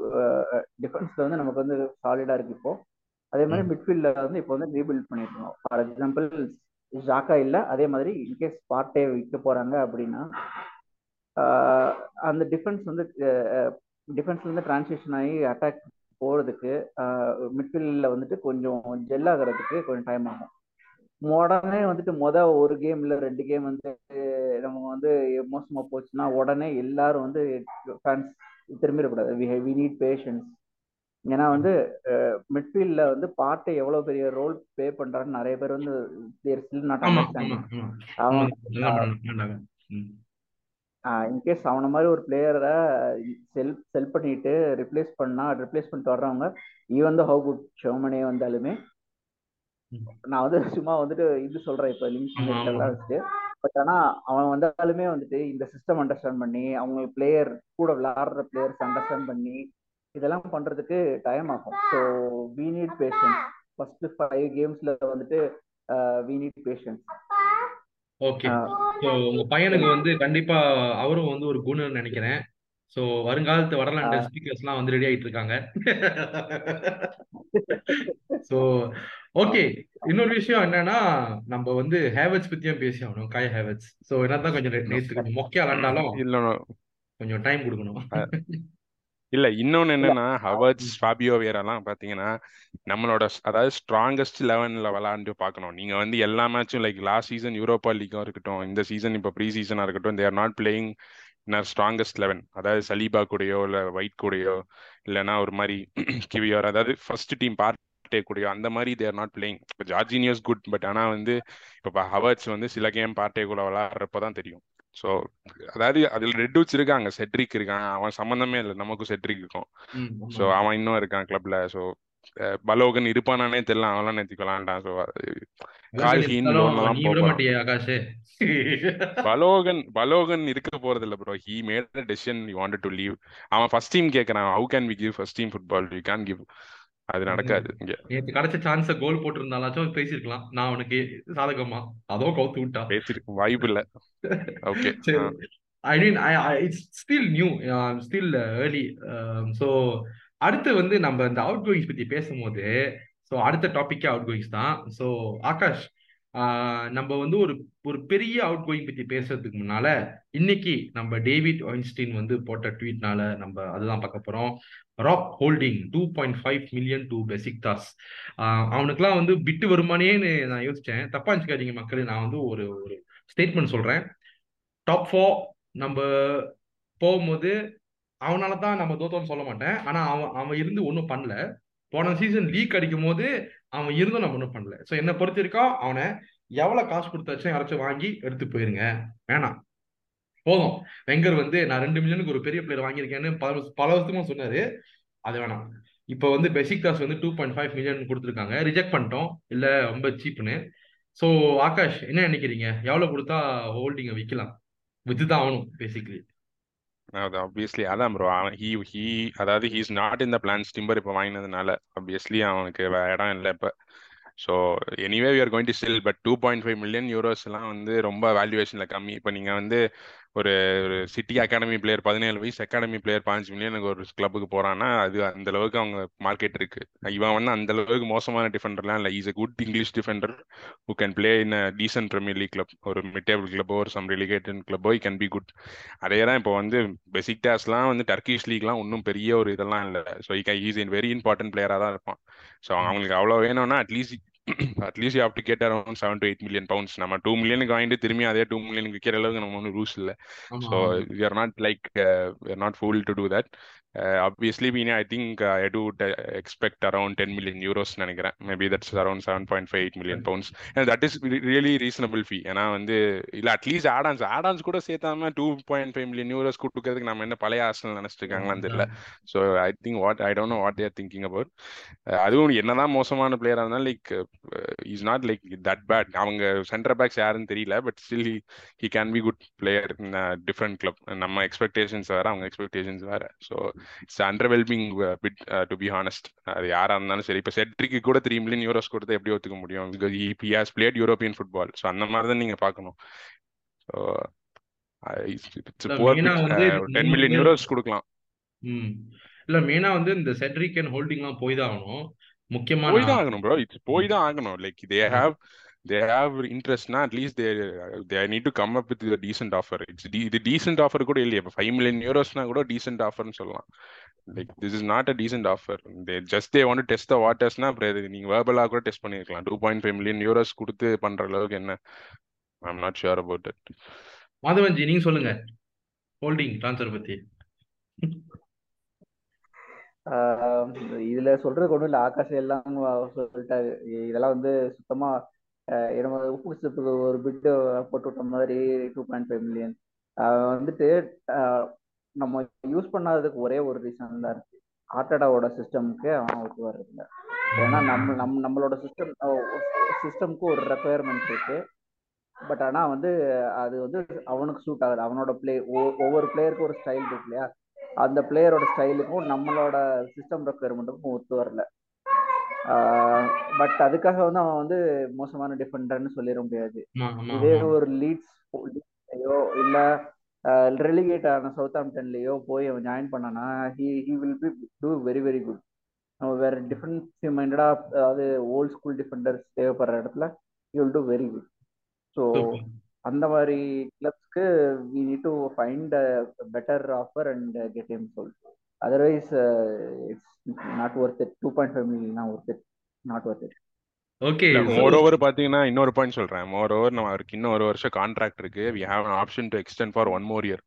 டிஃபென்ஸ்ல வந்து நமக்கு வந்து சாலிடா இருக்கு இப்போ. அதே மாதிரி மிட்ஃபீல்ட்ல வந்து இப்போ வந்து ரீபில்ட் பண்ணிருக்கோம். ஃபார் எக்ஸாம்பிள் ஜாக்கா இல்ல அதே மாதிரி இன்கேஸ் பார்ட்டே விற்க போறாங்க அப்படின்னா அந்த டிஃபென்ஸ் வந்து டிஃபென்ஸ்ல இருந்து டிரான்சிஷன் ஆகி அட்டாக் போறதுக்கு மிட்ஃபீல்ட்ல வந்துட்டு கொஞ்சம் ஜெல் ஆகிறதுக்கு கொஞ்சம் டைம் ஆகும். உடனே வந்துட்டு மொத ஒரு கேம் இல்ல ரெண்டு கேம் வந்து நம்ம வந்து மோசமா போச்சுன்னா உடனே எல்லாரும் வந்து ஃபேன்ஸ் திரும்பிடக்கூடாது. வி வி நீட் பேஷன்ஸ் ஏன்னா வந்து மிட்ஃபீல்ட்ல வந்து பாட்டை எவ்வளவு பெரிய ரோல் ப்ளே பண்றான்னு நிறைய பேர் வந்து இன்கேஸ் அவன மாதிரி ஒரு பிளேயரை செல் செல் பண்ணிட்டு ரிப்ளேஸ் பண்ணா ரிப்ளேஸ் பண்ணிட்டு வர்றவங்க ஈவன் தான் ஹவு குட் ஷோமனே வந்தாலுமே. நான் வந்து சும்மா வந்துட்டு இது சொல்றேன் இப்போ லிங்க் எல்லாம் வச்சுட்டு. பட் ஆனா அவன் வந்தாலுமே வந்துட்டு இந்த சிஸ்டம் அண்டர்ஸ்டாண்ட் பண்ணி அவங்க பிளேயர் கூட விளையாடுற பிளேயர்ஸ் அண்டர்ஸ்டாண்ட் பண்ணி இதெல்லாம் பண்றதுக்கு டைம் ஆகும். So we need patience first five கேம்ஸ்ல வந்துட்டு we need patience okay so உங்க பையனுக்கு வந்து கண்டிப்பா அவரும் வந்து ஒரு குணம்னு நினைக்கிறேன். ஸோ வருங்காலத்து வடலாண்ட ஸ்பீக்கர்ஸ்லாம் வந்து ரெடி ஆயிட்டு இருக்காங்க. (laughs) ஸோ ஓகே இன்னொரு விஷயம் என்னன்னா நம்ம வந்து ஹேவட்ஸ் பத்தியும் பேசி ஆகணும். காய் ஹேவட்ஸ் ஸோ என்னதான் கொஞ்சம் நேத்து கொஞ்சம் மொக்கையா விளாண்டாலும் இல்ல கொஞ்சம் டைம் கொடுக்கணும். இல்ல இன்னொன்னு என்னன்னா ஹவர்ட்ஸ் ஃபாபியோ வேரெல்லாம் பாத்தீங்கன்னா நம்மளோட அதாவது ஸ்ட்ராங்கஸ்ட் லெவன்ல விளாண்டு பார்க்கணும் நீங்க வந்து எல்லா மேட்சும் லைக் லாஸ்ட் சீசன் யூரோப்பா லீக்கும் இருக்கட்டும் இந்த சீசன் இப்போ ப்ரீ சீசனா இருக்கட்டும் they're not playing in strongest eleven அதாவது சலீபா கூடயோ இல்ல ஒயிட் கூடயோ இல்லைன்னா ஒரு மாதிரி (clears throat) கிவியோர் அதாவது ஃபர்ஸ்ட் டீம் பார்ட்டே கூடயோ அந்த மாதிரி தேர் நாட் பிளேயிங் இப்போ ஜார்ஜினியோஸ் குட் பட் ஆனா வந்து இப்போ ஹவர்ட்ஸ் வந்து சில கேம் பார்ட்டே கூட விளாடுறப்ப தான் தெரியும். ஸோ அதாவது அதில் ரெட்யூட்ஸ் இருக்காங்க செட்ரிக் இருக்கான். அவன் சம்மந்தமே இல்லை நமக்கும் செட்ரிக் இருக்கும். ஸோ அவன் இன்னும் இருக்கான் கிளப்ல ஸோ பலோகன் இருப்பானானே தெரியல அவன்லாம் நேற்று விளாண்டான் ஸோ பலோகன் பலோகன் இருக்க போறது இல்ல bro he made decision you wanted to leave அவன் ஃபர்ஸ்ட் டீம் கேட்கறான் how can we give first team football you can give அது நடக்காது இங்க. நேற்று கிடைச்ச சான்ஸ கோல் போட்டிருந்தாலாச்சும் பேசியிருக்கலாம். நான் அவனுக்கு சாதகமா. அதுவும் கவுத்து விட்டா. பேசிருக்கு வாய்ப்பு இல்ல. Okay I mean I it's still new still early so அடுத்து வந்து நம்ம இந்த அவுட் கோயிங்ஸ் பத்தி பேசும்போது ஸோ அடுத்த டாபிக்கே அவுட் கோயிங்ஸ் தான். ஸோ ஆகாஷ் நம்ம வந்து ஒரு ஒரு பெரிய அவுட் கோயிங் பத்தி பேசுறதுக்கு முன்னால இன்னைக்கு நம்ம டேவிட் ஒயின்ஸ்டீன் வந்து போட்ட ட்வீட்னால நம்ம அதுதான் பார்க்க போறோம். Rock Holding two point five million to Besiktas அவனுக்குலாம் வந்து பிட்டு வருமானேன்னு நான் யோசிச்சேன். தப்பா நினைச்சுக்காதீங்க மக்களே நான் வந்து ஒரு ஒரு ஸ்டேட்மெண்ட் சொல்றேன். டாப் ஃபோர் நம்ம போகும்போது அவனால தான் நம்ம தோத்தோம்னு சொல்ல மாட்டேன். ஆனா அவன் அவன் இருந்து ஒன்றும் பண்ணல. போன சீசன் லீக் அடிக்கும் போது அவன் இருந்தும் நம்ம ஒன்றும் பண்ணல. ஸோ என்னை பொறுத்த வரைக்கும் அவனை எவ்வளவு காசு கொடுத்தாச்சும் யாராச்சும் வாங்கி எடுத்து போயிருங்க. வேணாம். போதும். வெங்கர் வந்து நான் ரெண்டு மில்லியனுக்கு ஒரு பெரிய பிளேயர் வாங்கியிருக்கேன்னு பல பல வருஷமா சொன்னாரு. அது வேணாம். இப்போ வந்து பெசிக் காசு வந்து டூ பாயிண்ட் ஃபைவ் மில்லியன் கொடுத்துருக்காங்க. ரிஜெக்ட் பண்ணிட்டோம். இல்லை ரொம்ப சீப்புன்னு ஸோ ஆகாஷ் என்ன நினைக்கிறீங்க? எவ்வளோ கொடுத்தா ஹோல்டிங்கை விற்கலாம் வித்து தான் ஆகணும் பேசிக்கலி அது ஆப்வியஸ்லி அதான் ப்ரோ அவன் ஹீ ஹீ அதாவது he's not the plans Timber இப்போ வாங்கினதுனால ஆப்வியஸ்லி அவனுக்கு வேற இடம் இல்லை இப்போ. So anyway we are going to sell but two point five million யூரோஸ்லாம் வந்து ரொம்ப வேல்யூவேஷனில் கம்மி. இப்போ நீங்கள் வந்து ஒரு ஒரு சிட்டி அகாடமி பிளேயர் பதினேழு வயசு அகாடமி பிளேயர் பாஞ்சு மில்லியனுக்கு ஒரு கிளப்புக்கு போறான்னா அது அந்த அளவுக்கு அவங்க மார்க்கெட் இருக்கு. இவன் வந்து அந்த அளவுக்கு மோசமான டிஃபெண்டர்லாம் இல்லை. Is a good English defender who can play in decent Premier League club ஒரு மிட் டேபிள் கிளப்போ ஒரு சம் ரெலிகேட்டட் கிளப்போ இ கேன் பி குட் அதே தான் இப்போ வந்து பெசிக் டாஸ்லாம் வந்து டர்க்கிஷ் லீக்லாம் ஒன்றும் பெரிய ஒரு இதெல்லாம் இல்லை. So he's in very important பிளேயராக தான் இருப்பான். ஸோ அவங்களுக்கு அவ்வளோ வேணும்னா at least at least you to get around seven to eight million pounds நம்ம டூ மில்லியனுக்கு வாங்கிட்டு திரும்பி அதே டூ மில்லியனுக்கு விற்கிற அளவுக்கு நம்ம ஒன்றும் ரூல்ஸ் இல்லை. So we are not like we are not fool to do that obviously we I think I do expect around ten million euros நினைக்கிறேன். Maybe that's around seven point five eight million pounds that is really reasonable fee ஏன்னா வந்து இல்லை at least add ons add ons கூட சேர்த்தாம two point five million euros கொடுக்கறதுக்கு நம்ம என்ன பழைய ஆசனம் நினைச்சிட்டு இருக்காங்களான்னு தெரியல. So I think what I don't know what they're thinking about அதுவும் என்னதான் மோசமான பிளேயராக இருந்தாலும் like is not like that bad அவங்க சென்டர் பேக்ஸ் யாருன்னு தெரியல but still he can be good player different club நம்ம எக்ஸ்பெக்டேஷன்ஸ் வேற அவங்க எக்ஸ்பெக்டேஷன்ஸ் வேற. So it's underwhelming bit to be honest அது யாரா இருந்தாலும் சரி. இப்போ செட்ரிக்கு கூட த்ரீ மில்லியன் யூரோஸ் கொடுத்து எப்படி ஒத்துக்க முடியும்? Because he has played European football so அந்த மாதிரி தான் நீங்க பார்க்கணும். ஸோ டென் மில்லியன் யூரோஸ் கொடுக்கலாம். இல்ல மெயினா வந்து இந்த செட்ரிக் அண்ட் ஹோல்டிங்லாம் போய் தான் ஆகணும். முக்கியமா போய் தான் ஆகணும் ப்ரோ இட்ஸ் போய் தான் ஆகணும். Like they have they have இன்ட்ரெஸ்ட்னா at least they they need to come up with decent offer it's இது டீசென்ட் ஆஃபர் கூட இல்லையே. இப்போ ஃபைவ் மில்லியன் யூரோஸ்னா கூட டீசென்ட் ஆஃபர்னு சொல்லலாம். Like this is not a decent offer they just they want test the வாட்டர்ஸ்னா அப்புறம் இது நீங்க வேர்பலாக கூட டெஸ்ட் பண்ணிருக்கலாம் two point five million euros கொடுத்து பண்ற அளவுக்கு என்ன? I am not sure about it Madhavanji நீங்க சொல்லுங்க. ஹோல்டிங் ட்ரான்ஸ்ஃபர் பத்தி. இதுல சொல்றதுக்கு ஒண்ணும் இல்ல. ஆகாஷ் எல்லாம் சொல்லிட்டாரு. இதெல்லாம் வந்து சுத்தமா நம்ம உப்பு ஒரு பிட்டு போட்டு விட்ட மாதிரி டூ பாயிண்ட் ஃபைவ் மில்லியன் வந்துட்டு நம்ம யூஸ் பண்ணாததுக்கு ஒரே ஒரு ரீசன் தான் இருக்கு. ஆட்டடாவோட சிஸ்டம்க்கு அவன் ஒத்து வர்றதில்ல. ஏன்னா நம்ம நம் நம்மளோட சிஸ்டம் சிஸ்டம்க்கு ஒரு ரெக்குயர்மெண்ட் இருக்கு. பட் ஆனால் வந்து அது வந்து அவனுக்கு சூட் ஆகுது. அவனோட பிளே ஒவ்வொரு பிளேயருக்கும் ஒரு ஸ்டைல் இருக்கு இல்லையா? அந்த பிளேயரோட ஸ்டைலுக்கும் நம்மளோட சிஸ்டம் ரெக்குயர்மெண்ட்டுக்கும் ஒத்து வரல. பட் அதுக்காக வந்து அவன் வந்து மோசமான டிஃபெண்டர்னு சொல்லிட முடியாது. இதே ஒரு லீட்ஸ் லீட்ஸ்லையோ இல்ல ரெலிகேட் ஆன சவுத் ஆம்டன்லயோ போய் அவன் ஜாயின் பண்ணானா he he will be too very very good நம்ம வேற டிஃபென்சிவ் மைண்டடா அதாவது ஓல்ட் ஸ்கூல் டிஃபெண்டர்ஸ் தேவைப்படுற இடத்துல you will do very good so அந்த மாதிரி கிளப்ஸ்க்கு we need to find better offer and get him sold otherwise it's not worth it two point five million worth it not worth it okay moreover பாத்தீங்கன்னா இன்னொரு point சொல்றேன். More over நம்ம அவருக்கு இன்னும் ஒரு வருஷம் கான்ட்ராக்ட் இருக்கு. We have an option to extend for one more year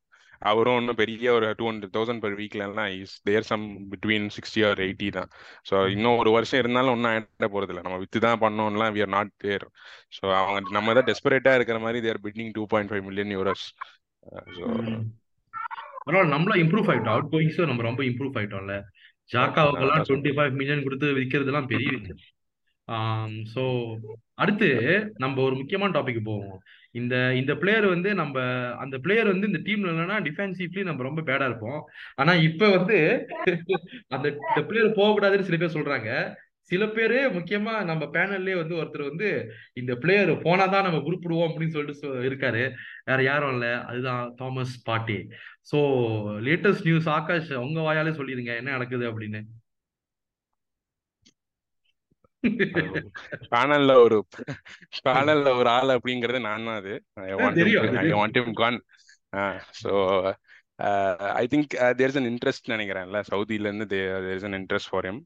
அவரும் ஒன்றும் பெரிய ஒரு two hundred thousand per வீக்லாம் is there some between sixty or eighty தான். ஸோ இன்னும் ஒரு வருஷம் இருந்தாலும் ஒன்றும் ஆயிட போறது இல்லை. நம்ம வித்து தான் பண்ணோம்லாம் we are not there so அவங்க நம்ம தான் டெஸ்பரேட்டா இருக்கிற மாதிரி they're bidding two point five million euros so பரவாயில்ல நம்மளும் இம்ப்ரூவ் ஆயிட்டோம். அவுட் கோயிங்ஸும் நம்ம ரொம்ப இம்ப்ரூவ் ஆயிட்டோம்ல. ஜாக்காவுக்கெல்லாம் டுவெண்ட்டி ஃபைவ் மில்லியன் கொடுத்து விற்கிறதுலாம் பெரிய விஷயம். ஸோ அடுத்து நம்ம ஒரு முக்கியமான டாபிக் போவோம். இந்த இந்த பிளேயர் வந்து நம்ம அந்த பிளேயர் வந்து இந்த டீம்ல இல்லைன்னா டிஃபென்சிவ்லி நம்ம ரொம்ப பேடா இருப்போம். ஆனா இப்ப வந்து அந்த இந்த பிளேயர் போகக்கூடாதுன்னு சில பேர் சொல்றாங்க. சில பேரு முக்கியமா நம்ம பேனல்லே வந்து ஒருத்தர் வந்து இந்த பிளேயர் போனாதான் நம்ம உருப்பிடுவோம் அப்படின்னு சொல்லிட்டு சொ- இருக்காரு. வேற யாரும் இல்ல. அதுதான் தாமஸ் பாட்டே. சோ லேட்டஸ்ட் நியூஸ் ஆகாஷ் உங்க வாயாலே சொல்லிருங்க. என்ன நடக்குது அப்படின்னு? பேனல்ல ஒரு பேனல்ல ஒரு ஆள் அப்படிங்கிறது நான் தான் அது. தெரியும் I think there is an interest நினைக்கிறேன்ல. சவுதியில இருந்து there is an interest for him.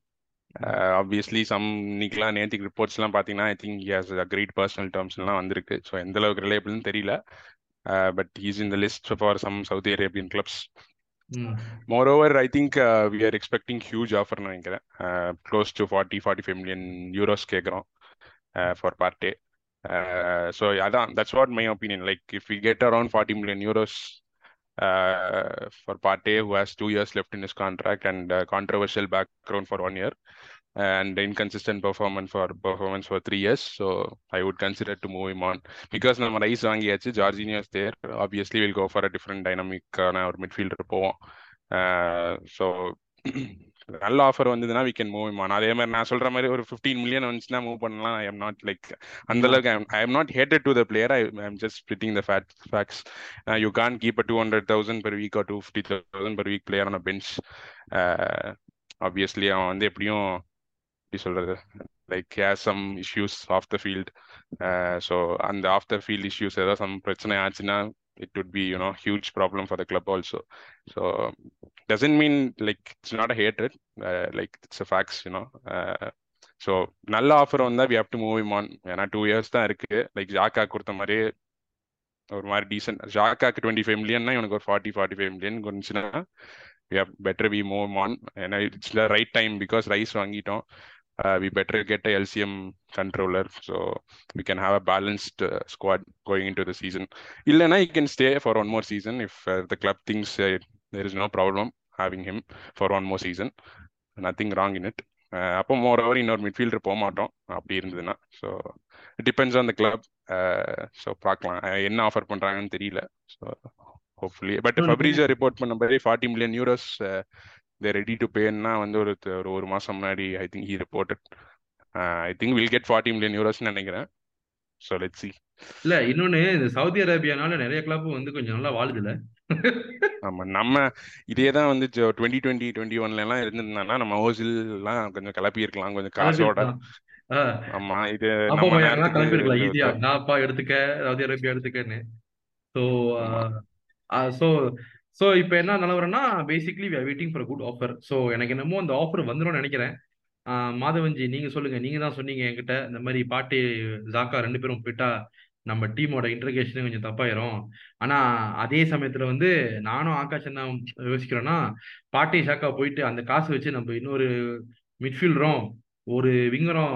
Obviously some இன்னைக்கெல்லாம் நேத்திக் ரிப்போர்ட்ஸ்லாம் பார்த்தீங்கன்னா I think he's agreed personal டேர்ம்ஸ்லாம் வந்திருக்கு ஸோ எந்த அளவுக்கு ரிலேபிள்னு தெரியல but he's in the list for some Saudi Arabian clubs hmm Moreover, I think uh, we are expecting huge offer நினைக்கிறேன் uh, close to 40 45 million euros கேட்குறோம் uh, for Partey. Uh, so அதான் that's what my opinion. Like if we get around 40 million euros uh, for Partey, who has two years left in his contract and uh, controversial background for one year and inconsistent performance for performance for three years. So I would consider to move him on because நம்ம rice வாங்கியாச்சு Jorginho's there obviously will go for a different டைனமிக்கான ஒரு midfielder போவோம் so (clears throat) நல்ல offer வந்ததுன்னா we can move him on அதே மாதிரி நான் சொல்ற மாதிரி ஒரு ஃபிஃப்டீன் மில்லியன் வந்துச்சுன்னா மூவ் பண்ணலாம். ஐ எம் நாட் லைக் அந்த அளவுக்கு I am not hated to the player I I am just spitting the fat facts you can't keep a two hundred thousand per week or two fifty thousand per week player on bench obviously அவன் வந்து எப்படியும் எப்படி சொல்றது? Like he's some issues off the field so அந்த off the field issues ஏதாவது some பிரச்சனை ஆச்சுன்னா it would be you know huge problem for the club also. So doesn't mean like it's not a hatred uh, like it's a facts you know uh, so நல்ல offer வந்தா we have to move him on ஏன்னா two years தான் இருக்கு. Like Xhaka கொடுத்த மாதிரி ஒரு மாதிரி decent ஜாக்காக்கு டுவெண்ட்டி ஃபைவ் மில்லியன்னா இவனுக்கு ஒரு forty forty five million கொஞ்சம்னா we have better we move on ஏன்னா it's right time because Rice வாங்கிட்டோம். We better get a LCM controller so we can have a balanced squad going in to the season இல்லைன்னா you can stay for one more season if the club thinks there is no problem having him for one more season nothing wrong in it அப்போ moreover இன்னொரு midfielder போக மாட்டோம். அப்படி இருந்ததுன்னா so depends on the club so பார்க்கலாம். என்ன offer பண்ணுறாங்கன்னு தெரியல. So hopefully but Fabrizio report பண்ண மாதிரி forty million euros they ready to பேன்னா வந்து ஒரு ஒரு ஒரு மாதம் முன்னாடி I think he reported I think will get forty million யூரோஸ்னு நினைக்கிறேன். ஸோ லெட் சி இல்ல இன்னொன்னு இந்த சவுதி அரேபியானால நிறைய கிளப் வந்து கொஞ்சம் நல்லா வாழுதுல ஆமா நம்ம இதே தான் வந்து டுவெண்ட்டி டுவெண்ட்டி டுவெண்ட்டி ஒன்ல எல்லாம் இருந்திருந்தானா நம்ம ஓசில் எல்லாம் கொஞ்சம் கிளப்பி இருக்கலாம் கொஞ்சம் காசோட. ஆமா இது அப்போ கிளப்பி இருக்கலாம் ஈஸியா நாப்பா எடுத்துக்க சவுதி அரேபியா எடுத்துக்கன்னு. ஸோ ஸோ ஸோ இப்போ என்ன நிலவரம்னா basically we are waiting for good offer so எனக்கு என்னமோ அந்த ஆஃபர் வந்துடும் நினைக்கிறேன். மாதவஞ்சி நீங்க சொல்லுங்க. நீங்க தான் சொன்னீங்க என்கிட்ட. இந்த மாதிரி பாட்டி ஜாக்கா ரெண்டு பேரும் போயிட்டா நம்ம டீமோட இன்டர்கேஷனும் கொஞ்சம் தப்பாயிரும். ஆனா அதே சமயத்துல வந்து நானும் ஆகாஷ் என்ன யோசிக்கிறேன்னா பாட்டி ஷாக்கா போயிட்டு அந்த காசு வச்சு நம்ம இன்னொரு மிட்ஃபீல்டரும் ஒரு விங்கரும்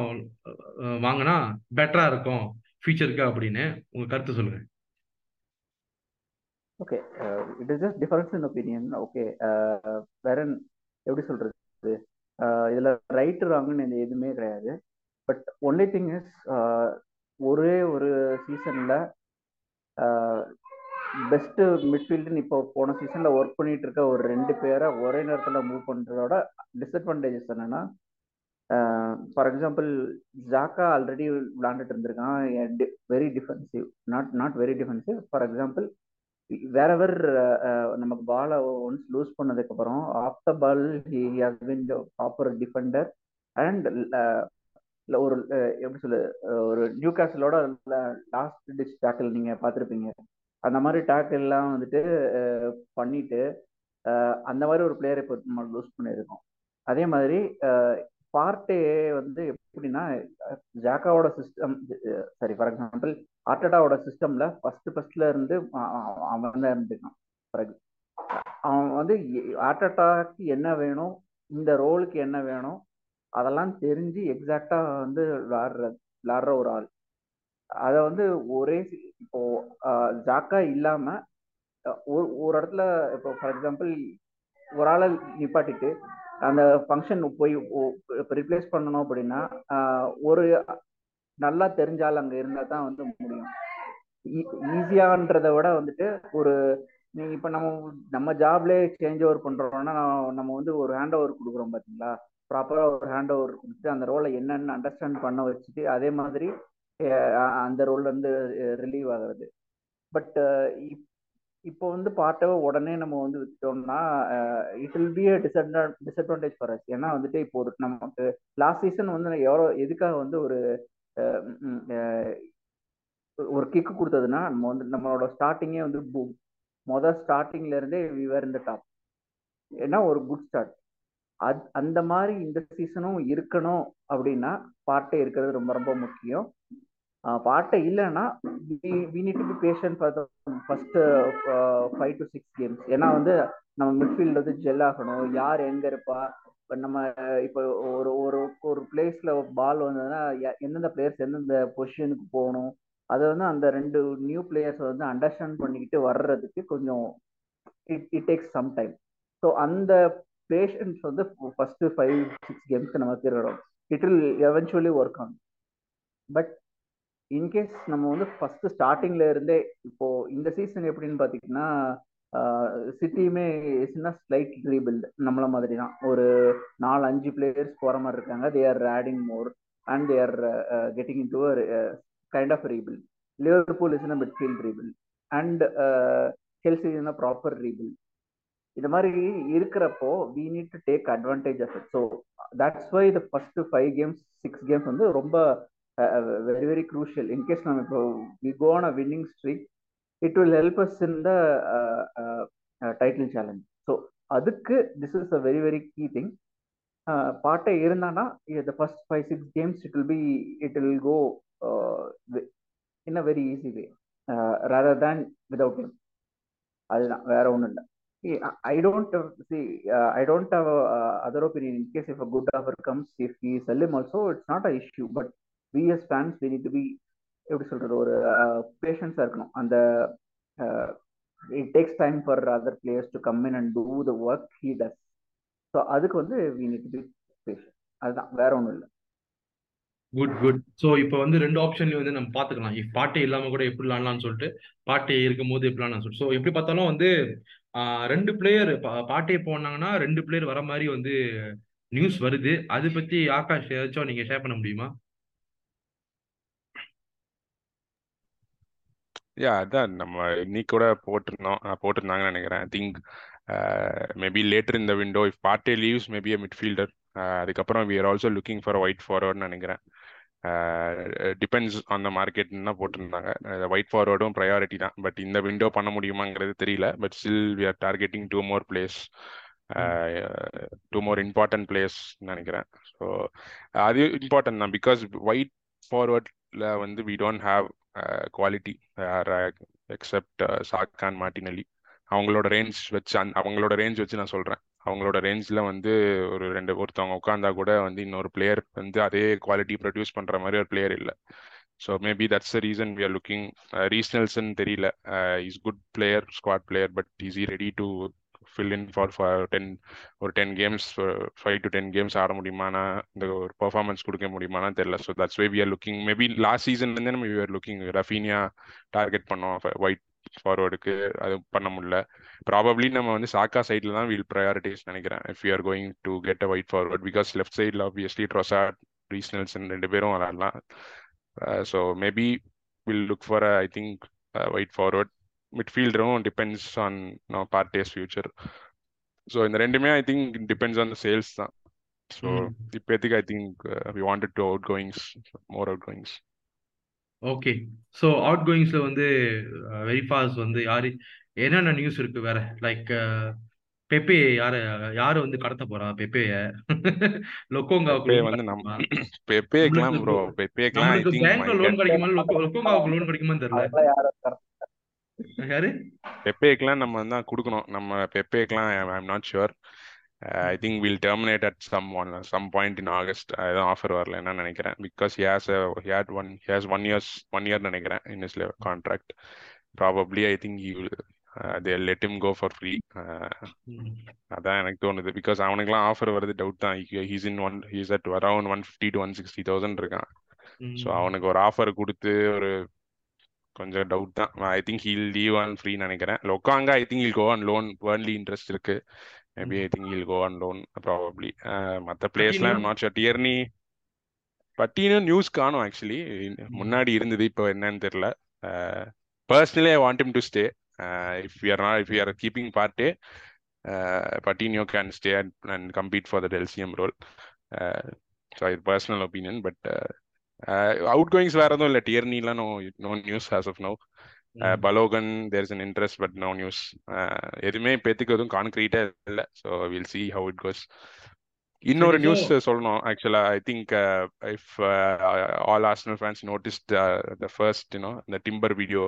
வாங்கினா பெட்டரா இருக்கும் ஃபியூச்சருக்கு அப்படின்னு. உங்க கருத்து சொல்லுங்க. Okay it is just difference in opinion okay வேற எப்படி சொல்றது? இதில் இதுல ரைட் ராங்குன்னு எதுவுமே கிடையாது. பட் ஒன்லி திங் இஸ் ஒரே ஒரு சீசன்ல பெஸ்ட் மிட்ஃபீல்டுன்னு இப்போ போன சீசன்ல ஒர்க் பண்ணிட்டு இருக்க ஒரு ரெண்டு பேரை ஒரே நேரத்தில் மூவ் பண்றதோட டிஸ்அட்வான்டேஜஸ் என்னன்னா ஃபார் எக்ஸாம்பிள் ஜாக்கா ஆல்ரெடி விளாண்டுட்டு இருந்திருக்கான். Very defensive not not very defensive for example wherever நமக்கு பாலை ஒன்ஸ் லூஸ் பண்ணதுக்கு அப்புறம் off the ball he has been proper defender and ஒரு எப்படி சொல்லு ஒரு நியூ கேசலோட லாஸ்ட் டிச் டேக்கிள் நீங்கள் பார்த்துருப்பீங்க. அந்த மாதிரி டேக்கிள்லாம் வந்துட்டு பண்ணிட்டு அந்த மாதிரி ஒரு பிளேயரை இப்போ நம்ம லூஸ் பண்ணியிருக்கோம். அதே மாதிரி பார்ட்டே வந்து எப்படின்னா ஜாக்காவோட சிஸ்டம் சாரி ஃபார் எக்ஸாம்பிள் ஆர்டடாவோட சிஸ்டம்ல ஃபர்ஸ்ட் ஃபர்ஸ்ட்ல இருந்து அவன் தான் இருந்துக்கான் அவன் வந்து ஆர்டடாக்கு என்ன வேணும் இந்த ரோலுக்கு என்ன வேணும் அதெல்லாம் தெரிஞ்சு எக்ஸாக்டா வந்து விளாடுற விளாடுற ஒரு ஆள். அதை வந்து ஒரே இப்போ ஜாக்கா இல்லாம ஒரு ஒரு இடத்துல இப்போ ஃபார் எக்ஸாம்பிள் ஒரு ஆளை நிப்பாட்டிட்டு அந்த ஃபங்க்ஷன் போய் ரிப்ளேஸ் பண்ணணும் அப்படின்னா ஒரு நல்லா தெரிஞ்சால் அங்கே இருந்தால் தான் வந்து முடியும். E-, ஈஸியான்றதை விட வந்துட்டு ஒரு இப்போ நம்ம நம்ம ஜாப்லேயே சேஞ்ச் ஓவர் பண்ணுறோம்னா நம்ம வந்து ஒரு ஹேண்ட் ஓவர் கொடுக்குறோம் பார்த்தீங்களா? ப்ராப்பராக ஒரு ஹேண்ட் ஓவர் கொடுத்து அந்த ரோலை என்னென்னு அண்டர்ஸ்டாண்ட் பண்ண வச்சுட்டு அதே மாதிரி அந்த ரோல்ல இருந்து ரிலீவ் ஆகிறது. பட் இப்போ வந்து பார்ட்டை உடனே நம்ம வந்து விட்டோம்னா it will be a disadvantage for us ஏன்னா வந்துட்டு இப்போ ஒரு நமக்கு லாஸ்ட் சீசன் வந்து எவ்வளோ எதுக்காக வந்து ஒரு ஒரு கிக்கு கொடுத்ததுன்னா நம்ம வந்து நம்மளோட ஸ்டார்டிங்கே வந்து பூம் மொதல் ஸ்டார்டிங்ல இருந்தே விவர் இந்த டாப் ஏன்னா ஒரு குட் ஸ்டார்ட் அது அந்த மாதிரி இந்த சீசனும் இருக்கணும் அப்படின்னா பார்ட்டே இருக்கிறது ரொம்ப ரொம்ப முக்கியம். பாட்டை இல்லைன்னா we need to be passion for the first five to six games ஏன்னா வந்து நம்ம மிட்ஃபீல்டு வந்து ஜெல் ஆகணும். யார் எங்க இருப்பா? இப்போ நம்ம இப்போ ஒரு ஒரு ஒரு பிளேஸ்ல பால் வந்ததுன்னா எந்தெந்த பிளேயர்ஸ் எந்தெந்த பொசிஷனுக்கு போகணும்? அதை வந்து அந்த ரெண்டு நியூ பிளேயர்ஸ் வந்து அண்டர்ஸ்டாண்ட் பண்ணிக்கிட்டு வர்றதுக்கு கொஞ்சம் it it takes some time so அந்த பேஷன்ஸ் வந்து ஃபர்ஸ்ட் ஃபைவ் சிக்ஸ் கேம்ஸ்க்கு நமக்கு இருக்கணும் இட் வில் எவென்ச்சுவலி ஒர்க் ஆகும் பட் இன்கேஸ் நம்ம வந்து ஃபர்ஸ்ட் ஸ்டார்டிங்ல இருந்தே இப்போ இந்த சீசன் எப்படின்னு பார்த்தீங்கன்னா சிட்டியுமே ஸ்லைட் ரீபில்ட் நம்மள மாதிரி தான் ஒரு நாலு அஞ்சு பிளேயர்ஸ் போற மாதிரி இருக்காங்க. They are adding more and they are getting in to kind of rebuild Liverpool is in midfield rebuild and Chelsea is in proper rebuild இந்த மாதிரி இருக்கிறப்போ we need to take advantage of it so that's why the first five games six games வந்து ரொம்ப very very crucial in case நம்ம இப்போ we go on a winning streak it will help us in the title challenge so அதுக்கு this is a very very key thing பாட்டை இருந்தானா the first five six games it will be it will go in a very easy way rather than without him அதுதான் வேற ஒன்றும் இல்லை. I don't see I don't have other opinion in case if a good offer comes if he sell him also it's not a issue but we as fans we need to be எப்படி சொல்றது ஒரு பேஷன்ஸாக இருக்கணும். அந்த it takes time for other players to come in and do the work he does so அதுக்கு வந்து we need to be patient அதுதான் வேற ஒன்றும் இல்லை. குட் குட் ஸோ இப்போ வந்து ரெண்டு ஆப்ஷன்லையும் வந்து நம்ம பார்த்துக்கலாம் இஃப் பாட்டே இல்லாமல் கூட எப்படி விளாட்லாம்னு சொல்லிட்டு பாட்டே இருக்கும் போது எப்படி விளாட்லாம் சொல்லிட்டு. ஸோ எப்படி பார்த்தாலும் வந்து ரெண்டு பிளேயர் பாட்டே போனாங்கன்னா ரெண்டு பிளேயர் வர மாதிரி வந்து நியூஸ் வருது. அதை பற்றி ஆகாஷ் ஏதாச்சும் நீங்கள் ஷேர் பண்ண முடியுமா? யா அதான். நம்ம இன்னைக்கு கூட போட்டிருந்தோம். போட்டிருந்தாங்கன்னு நினைக்கிறேன். ஐ திங்க் மேபி லேட்டர் இந்த window if Partey leaves maybe a midfielder அதுக்கப்புறம் we are also looking for wide ஃபார்வர்ட்னு நினைக்கிறேன். டிபெண்ட்ஸ் ஆன் த மார்க்கெட்னு தான் போட்டிருந்தாங்க. ஒயிட் ஃபார்வர்டும் ப்ரையாரிட்டி தான். பட் இந்த விண்டோ பண்ண முடியுமாங்கிறது தெரியல. But still we are targeting two more players two more important players நினைக்கிறேன். ஸோ அது இம்பார்ட்டன்ட் தான். பிகாஸ் ஒயிட் ஃபார்வர்டில் வந்து we don't have quality except Saka and Martinelli அவங்களோட ரேஞ்ச் வச்சு அந் அவங்களோட ரேஞ்ச் வச்சு நான் சொல்கிறேன் அவங்களோட ரேஞ்சில் வந்து ஒரு ரெண்டு ஒருத்தவங்க உட்காந்தா கூட வந்து இன்னொரு பிளேயர் வந்து அதே குவாலிட்டி ப்ரொடியூஸ் பண்ணுற மாதிரி ஒரு பிளேயர் இல்லை. So maybe that's the reason we are looking ரீஸ்னல்ஸ்ன்னு தெரியல. Is good player squad player but is he ready to fill in for for ten ஒரு ten games five to ten games ஆட முடியுமானா இந்த ஒரு பர்ஃபார்மன்ஸ் கொடுக்க முடியுமானா தெரியல. So that's way we are looking maybe last சீசன்லேருந்தே நம்ம we are looking Raphinha target பண்ணோம் ஒயிட் ஃபார்வர்டுக்கு அது பண்ண முடியல. ப்ராபப்ளி நம்ம வந்து சாக்கா சைடில் தான் வில் ப்ரையாரிட்டிஸ் நினைக்கிறேன். If you are going to get a wide forward because left சைடில் ஆப்வியஸ்லி ட்ரொசாட் ரீசனல்ஸ் ரெண்டு பேரும் விளாடலாம். So maybe will look for I think wide forward மிட்ஃபீல்டரும் depends on no Partey's future so இந்த ரெண்டுமே I think depends on sales தான். So இப்போதைக்கு I think we wanted to outgoings more outgoings okay so out கோயிங்ஸ்ல வந்து very fast வந்து யாரு என்னென்ன news இருக்கு வேற? லைக் பெப்பே யார யாரு வந்து கடத்த போறா? பெப்பேய (laughs) லொக்கோங்காவுக்கு பெப்பே வந்து நம் கிடைக்குமா? பெப்பேக்கெல்லாம் ப்ரோ பெப்பேக்கெல்லாம் லோன் கிடைக்குமா லொக்கோ லொக்கோங்காவுக்கு லோன் கிடைக்குமான்னு தெரியல. யாரு? பெப்பேக்கெல்லாம் நம்ம தான் கொடுக்கணும். நம்ம பெப்பேக்கெல்லாம் I am not sure I think will terminate at some one some point in August அதுதான் ஆஃபர் வரல என்ன நினைக்கிறேன். Because has had one has one years one year நினைக்கிறேன் in his contract probably I think you they let him go for free அதான் எனக்கு தோணுது. Because அவனுக்குலாம் offer வருது டவுட் தான். He's in one he's at around one fifty to one sixty thousand இருக்கான். So அவனுக்கு ஒரு ஆஃபர் கொடுத்து ஒரு கொஞ்சம் டவுட் தான். I think he'll leave on free நினைக்கிறேன். லொக்காங்க I think he'll go on loan Burnley interest இருக்கு. Maybe I think he'll go on loan probably மற்ற பிளேஸ்லாம் நாட் ஷட் டியர்னி பட்டினும் நியூஸ் காணும் ஆக்சுவலி முன்னாடி இருந்தது இப்போ என்னன்னு தெரியல. Personally I want him to stay if you are not if you are keeping Partey Patino can stay and compete for the டெல்சியம் role so இது personal opinion but out goings வேற எதுவும் இல்லை டியர்னிலாம் no no news as of no Balogun there is an interest but no news எதுவுமே பேத்துக்கு எதுவும் கான்கிரீட்டா இல்லை. So will see how it goes இன்னொரு நியூஸ் சொல்லணும். ஆக்சுவலா I think if all Arsenal fans noticed the first you know இந்த Timber video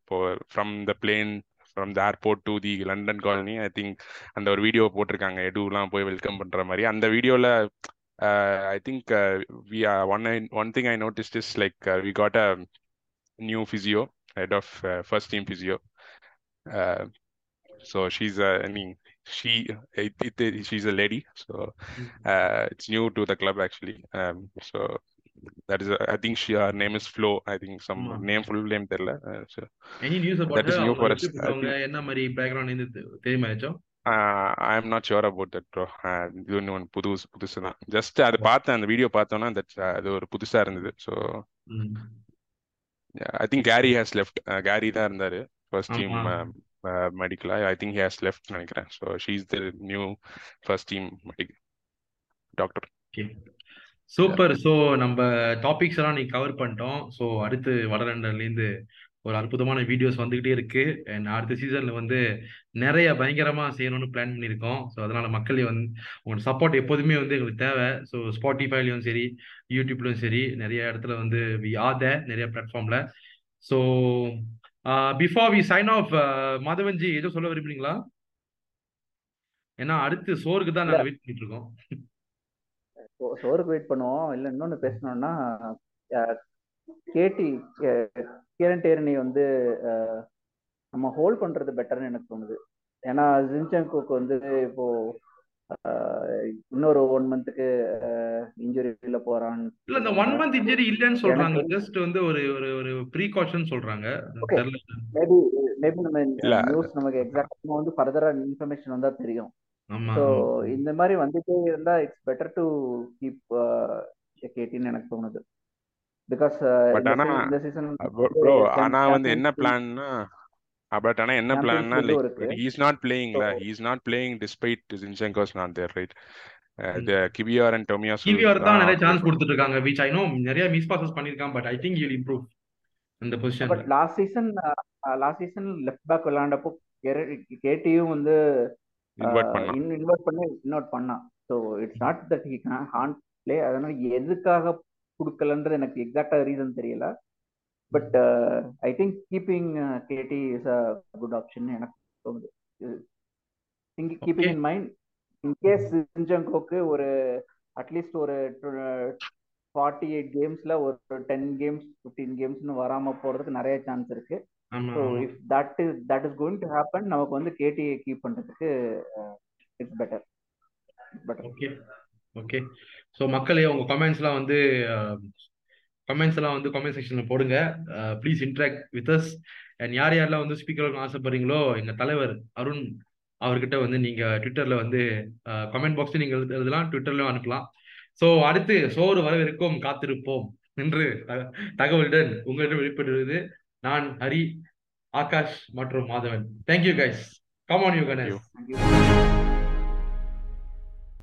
இப்போ from the plane from the airport to the London colony I think அந்த ஒரு video போட்டிருக்காங்க. எடுலாம் போய் welcome பண்ற மாதிரி. அந்த வீடியோல I think we one one thing I noticed is like we got a new physio head of first team physio so she's a I mean she it, it, she's a lady so uh, it's new to the club actually um, so that is a, I think she her name is Flo I think some ஆமா. name full name தெரியல uh, so any news that about is new அவங்க for us எப்படி I அவங்க think என்ன மாதிரி background இருந்து தெ- தெரியுமா ஏதாச்சும் I am not sure about that bro. uh, இது ஒன்று புது புதுசு தான் ஜஸ்ட் அது பார்த்தேன் அந்த வீடியோ பார்த்தோன்னா that அது ஒரு புதுசா இருந்தது. So. I think Gary has left Gary தான் இருந்தாரு. ஃபர்ஸ்ட் டீம் மெடிக்கலா ஐ திங்க் ஹேஸ் லெஃப்ட் நினைக்கிறேன். So she is the new first team medical doctor super so நம்ம டாபிக்ஸ் எல்லாம் நீ கவர் பண்ணிட்டோம். ஸோ அடுத்து வடலண்டன்லேருந்து ஒரு அற்புதமான வீடியோஸ் வந்துகிட்டே இருக்கு. அண்ட் அடுத்த சீசன்ல வந்து நிறைய பயங்கரமா செய்யணும்னு பிளான் பண்ணியிருக்கோம். ஸோ அதனால மக்கள் வந்து உங்களோட சப்போர்ட் எப்போதுமே வந்து எங்களுக்கு தேவை. ஸோ ஸ்பாட்டிஃபைலையும் சரி யூடியூப்லயும் சரி நிறைய இடத்துல வந்து வி ஆர் there நிறைய பிளாட்ஃபார்ம்ல so before we sign off மாதவன்ஜி ஏதோ சொல்ல விரும்புறீங்களா? ஏன்னா அடுத்து சோறுக்கு தான் நாங்கள் வெயிட் பண்ணிட்டு இருக்கோம். சோ- சோறுக்கு வெயிட் பண்ணுவோம். இல்ல இன்னொன்னு பேசணும்னா கேடி கிரண் டேர்னி வந்து நம்ம ஹோல்ட் பண்றது பெட்டர்னு எனக்கு தோணுது. ஏன்னா ஜின்சங்கோக்கு வந்து இப்போ இன்னொரு ஒன் மந்த்துக்கு இன்ஜுரியில போறான்னு இல்ல இந்த ஒன் மந்த் இன்ஜரி இல்லைன்னு சொல்றாங்க. ஜஸ்ட் வந்து ஒரு ஒரு ஒரு ப்ரீகாஷன் சொல்றாங்க. மேபி மேபி நம்ம இல்ல. நியூஸ் நமக்கு எக்ஸாக்ட் வந்து ஃபர்தரா இன்ஃபர்மேஷன் வந்தா தெரியும். ஆமா இந்த மாதிரி வந்துட்டே இருந்தா இட்ஸ் பெட்டர் டு கீப் கேட்டின்னு எனக்கு தோணுது. பிகாஸ் பட் இந்த ஆனா சீ- இந்த சீசன் ப்ரோ ஆனா வந்து என்ன பிளான்னா பட் ஆனா என்ன பிளான்னா லைக் இருக்கு. He's not பிளேயிங்ல he's not playing despite Zinchenko's not there right Kiwior and Tomiyasu Kiwior தான் நிறைய சான்ஸ் கொடுத்துட்டு இருக்காங்க விச் ஐ நோ நிறைய மிஸ் பாசஸ் பண்ணிருக்கான் but I think you improve இந்த பொசிஷன்ல but last season last season left back விளையாண்டப்போ கேட்டியும் வந்து இன்வெர்ட் பண்ணான். இன்வெர்ட் பண்ணி பண்ணான். So it's not that he can play அதனால எதுக்காக கொடுக்கலன்றது எனக்கு எக்ஸாக்டா ரீசன் தெரியல. But I think keeping K T is a good option எனக்கு தோணுது. Okay keeping in mind in case சிஞ்சங்கோக்கு ஒரு அட்லீஸ்ட் ஒரு ஃபார்ட்டி எயிட் கேம்ஸ்ல ஒரு டென் கேம்ஸ் ஃபிஃப்டீன் கேம்ஸ்னு வராம போறதுக்கு நிறைய சான்ஸ் இருக்கு. So if that is that is going to happen நமக்கு வந்து கேடிஏ கீப் பண்றதுக்கு it's better better okay okay so மக்களே உங்க கமெண்ட்ஸ்லாம் வந்து கமெண்ட்ஸ் எல்லாம் வந்து கமெண்ட் செக்ஷனில் போடுங்க. Please interact with us and யார் யாரெல்லாம் வந்து ஸ்பீக்கர் ஆசைப்படுறீங்களோ எங்கள் தலைவர் அருண் அவர்கிட்ட வந்து நீங்கள் ட்விட்டர்ல வந்து கமெண்ட் பாக்ஸ் நீங்கள் எழுதலாம். ட்விட்டர்லையும் அனுப்பலாம். ஸோ அடுத்து சோறு வரவிருக்கும் காத்திருப்போம் என்று தகவலுடன் உங்களிடம் வெளிப்படுவது நான் ஹரி ஆகாஷ் மற்றும் Madhavan. Thank you guys come on you Gunners